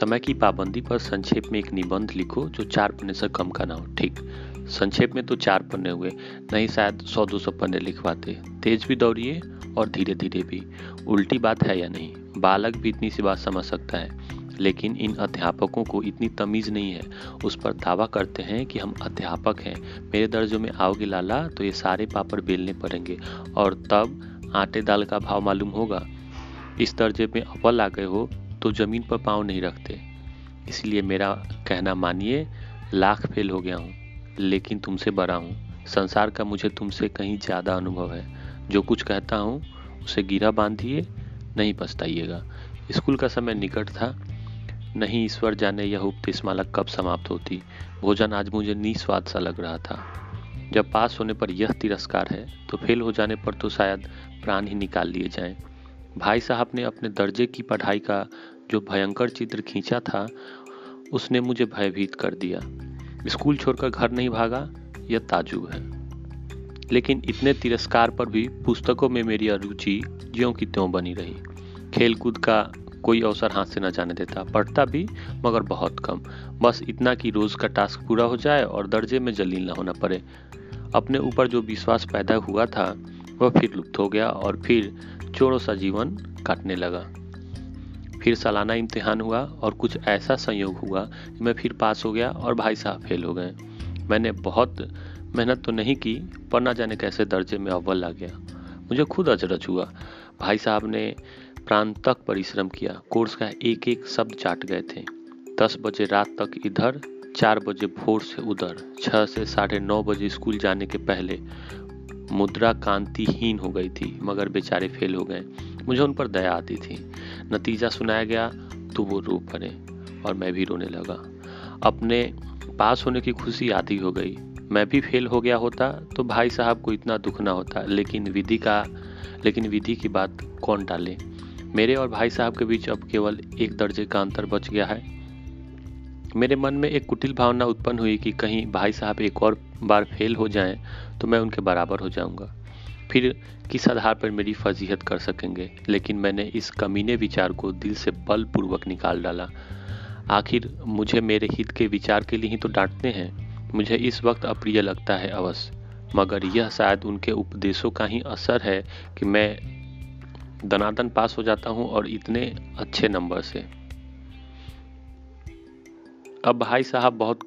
समय की पाबंदी पर संक्षेप में एक निबंध लिखो जो चार पन्ने से कम का ना हो, ठीक? संक्षेप में तो चार पन्ने हुए, नहीं शायद सौ, दो सौ पन्ने लिखवाते। तेज भी दौड़िए और धीरे धीरे भी। उल्टी बात है या नहीं? बालक भी इतनी सी बात समझ सकता है, लेकिन इन अध्यापकों को इतनी तमीज़ नहीं है। उस पर दावा करते हैं कि हम अध्यापक हैं। मेरे दर्जों में आओगे लाला तो ये सारे पापड़ बेलने पड़ेंगे, और तब आटे दाल का भाव मालूम होगा। इस दर्जे में अव्वल आ गए हो तो ज़मीन पर पाँव नहीं रखते। इसलिए मेरा कहना मानिए, लाख फेल हो गया हूँ, लेकिन तुमसे बड़ा हूँ। संसार का मुझे तुमसे कहीं ज़्यादा अनुभव है। जो कुछ कहता हूँ, उसे गिरा बांधिए, नहीं पछताइएगा। स्कूल का समय निकट था। नहीं, ईश्वर जाने यह उपदेश माला कब समाप्त होती। भोजन आज मुझे निस्वाद सा लग रहा था। जब पास होने पर यह तिरस्कार है तो फेल हो जाने पर तो शायद प्राण ही निकाल लिए जाएँ। भाई साहब ने अपने दर्जे की पढ़ाई का जो भयंकर चित्र खींचा था, उसने मुझे भयभीत कर दिया। स्कूल छोड़कर घर नहीं भागा, यह ताजुब है। लेकिन इतने तिरस्कार पर भी पुस्तकों में मेरी अरुचि ज्यों की त्यों बनी रही। खेल कूद का कोई अवसर हाथ से न जाने देता। पढ़ता भी, मगर बहुत कम। बस इतना कि रोज का टास्क पूरा हो जाए और दर्जे में जलील न होना पड़े। अपने ऊपर जो विश्वास पैदा हुआ था, वह फिर लुप्त हो गया और फिर चोरों सा जीवन काटने लगा। फिर सालाना इम्तिहान हुआ और कुछ ऐसा संयोग हुआ कि मैं फिर पास हो गया और भाई साहब फेल हो गए। मैंने बहुत मेहनत तो नहीं की, पर ना जाने कैसे दर्जे में अव्वल आ गया। मुझे खुद अचरज हुआ। भाई साहब ने प्राण तक परिश्रम किया। कोर्स का एक एक शब्द चाट गए थे। दस बजे रात तक इधर, चार बजे भोर से उधर छः से साढ़े नौ बजे स्कूल जाने के पहले मुद्रा कांतिहीन हो गई थी, मगर बेचारे फेल हो गए। मुझे उन पर दया आती थी। नतीजा सुनाया गया तो वो रो पड़े और मैं भी रोने लगा। अपने पास होने की खुशी आधी हो गई। मैं भी फेल हो गया होता तो भाई साहब को इतना दुख ना होता, लेकिन विधि का, लेकिन विधि की बात कौन टाले? मेरे और भाई साहब के बीच अब केवल एक दर्जे का अंतर बच गया है। मेरे मन में एक कुटिल भावना उत्पन्न हुई कि कहीं भाई साहब एक और बार फेल हो जाएँ तो मैं उनके बराबर हो जाऊँगा। फिर किस आधार पर मेरी फजीहत कर सकेंगे? लेकिन मैंने इस कमीने विचार को दिल से बलपूर्वक निकाल डाला। आखिर मुझे मेरे हित के विचार के लिए ही तो डांटते हैं। मुझे इस वक्त अप्रिय लगता है अवश्य। मगर यह शायद उनके उपदेशों का ही असर है कि मैं दनादन पास हो जाता हूँ और इतने अच्छे नंबर से। अब भाई साहब बहुत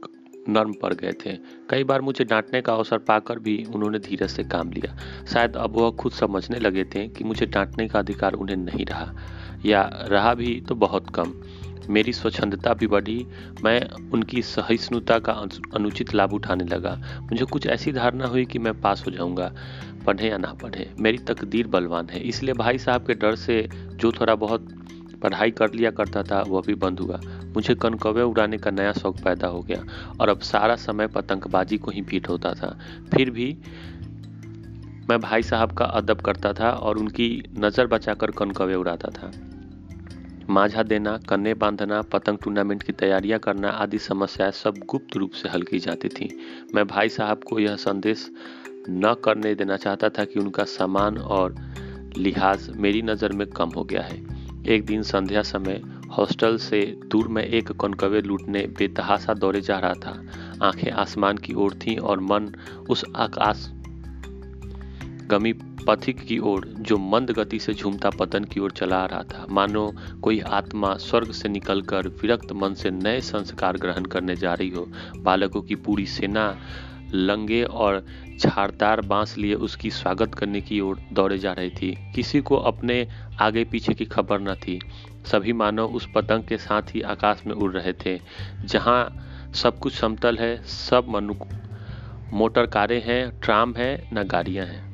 नर्म पड़ गए थे। कई बार मुझे डांटने का अवसर पाकर भी उन्होंने धीरज से काम लिया। शायद अब वह खुद समझने लगे थे कि मुझे डांटने का अधिकार उन्हें नहीं रहा, या रहा भी तो बहुत कम। मेरी स्वच्छंदता भी बढ़ी, मैं उनकी सहिष्णुता का अनुचित लाभ उठाने लगा। मुझे कुछ ऐसी धारणा हुई कि मैं पास हो जाऊँगा, पढ़े या ना पढ़े। मेरी तकदीर बलवान है, इसलिए भाई साहब के डर से जो थोड़ा बहुत पढ़ाई कर लिया करता था, वह भी बंद हुआ। मुझे कनकवे उड़ाने का नया शौक पैदा हो गया और अब सारा समय पतंगबाजी को ही पीट होता था। फिर भी मैं भाई साहब का अदब करता था और उनकी नज़र बचाकर कनकवे उड़ाता था। माझा देना, कन्ने बांधना, पतंग टूर्नामेंट की तैयारियाँ करना आदि समस्याएँ सब गुप्त रूप से हल की जाती थी। मैं भाई साहब को यह संदेश न करने देना चाहता था कि उनका सामान और लिहाज मेरी नज़र में कम हो गया है। एक दिन संध्या समय, हॉस्टल से दूर में एक कनकवे लूटने बेतहासा दौड़े जा रहा था। आँखें आसमान की ओर थीं और मन उस आकाश गमी पथिक की ओर, जो मंद गति से झूमता पतन की ओर चला आ रहा था। मानो कोई आत्मा स्वर्ग से निकलकर विरक्त मन से नए संस्कार ग्रहण करने जा रही हो। बालकों की पूरी सेना लंगे और छारदार बाँस लिए उसकी स्वागत करने की ओर दौड़े जा रही थी। किसी को अपने आगे पीछे की खबर न थी। सभी मानव उस पतंग के साथ ही आकाश में उड़ रहे थे। जहाँ सब कुछ समतल है, सब मनु मोटर कारें हैं, ट्राम हैं, न गाड़ियाँ हैं।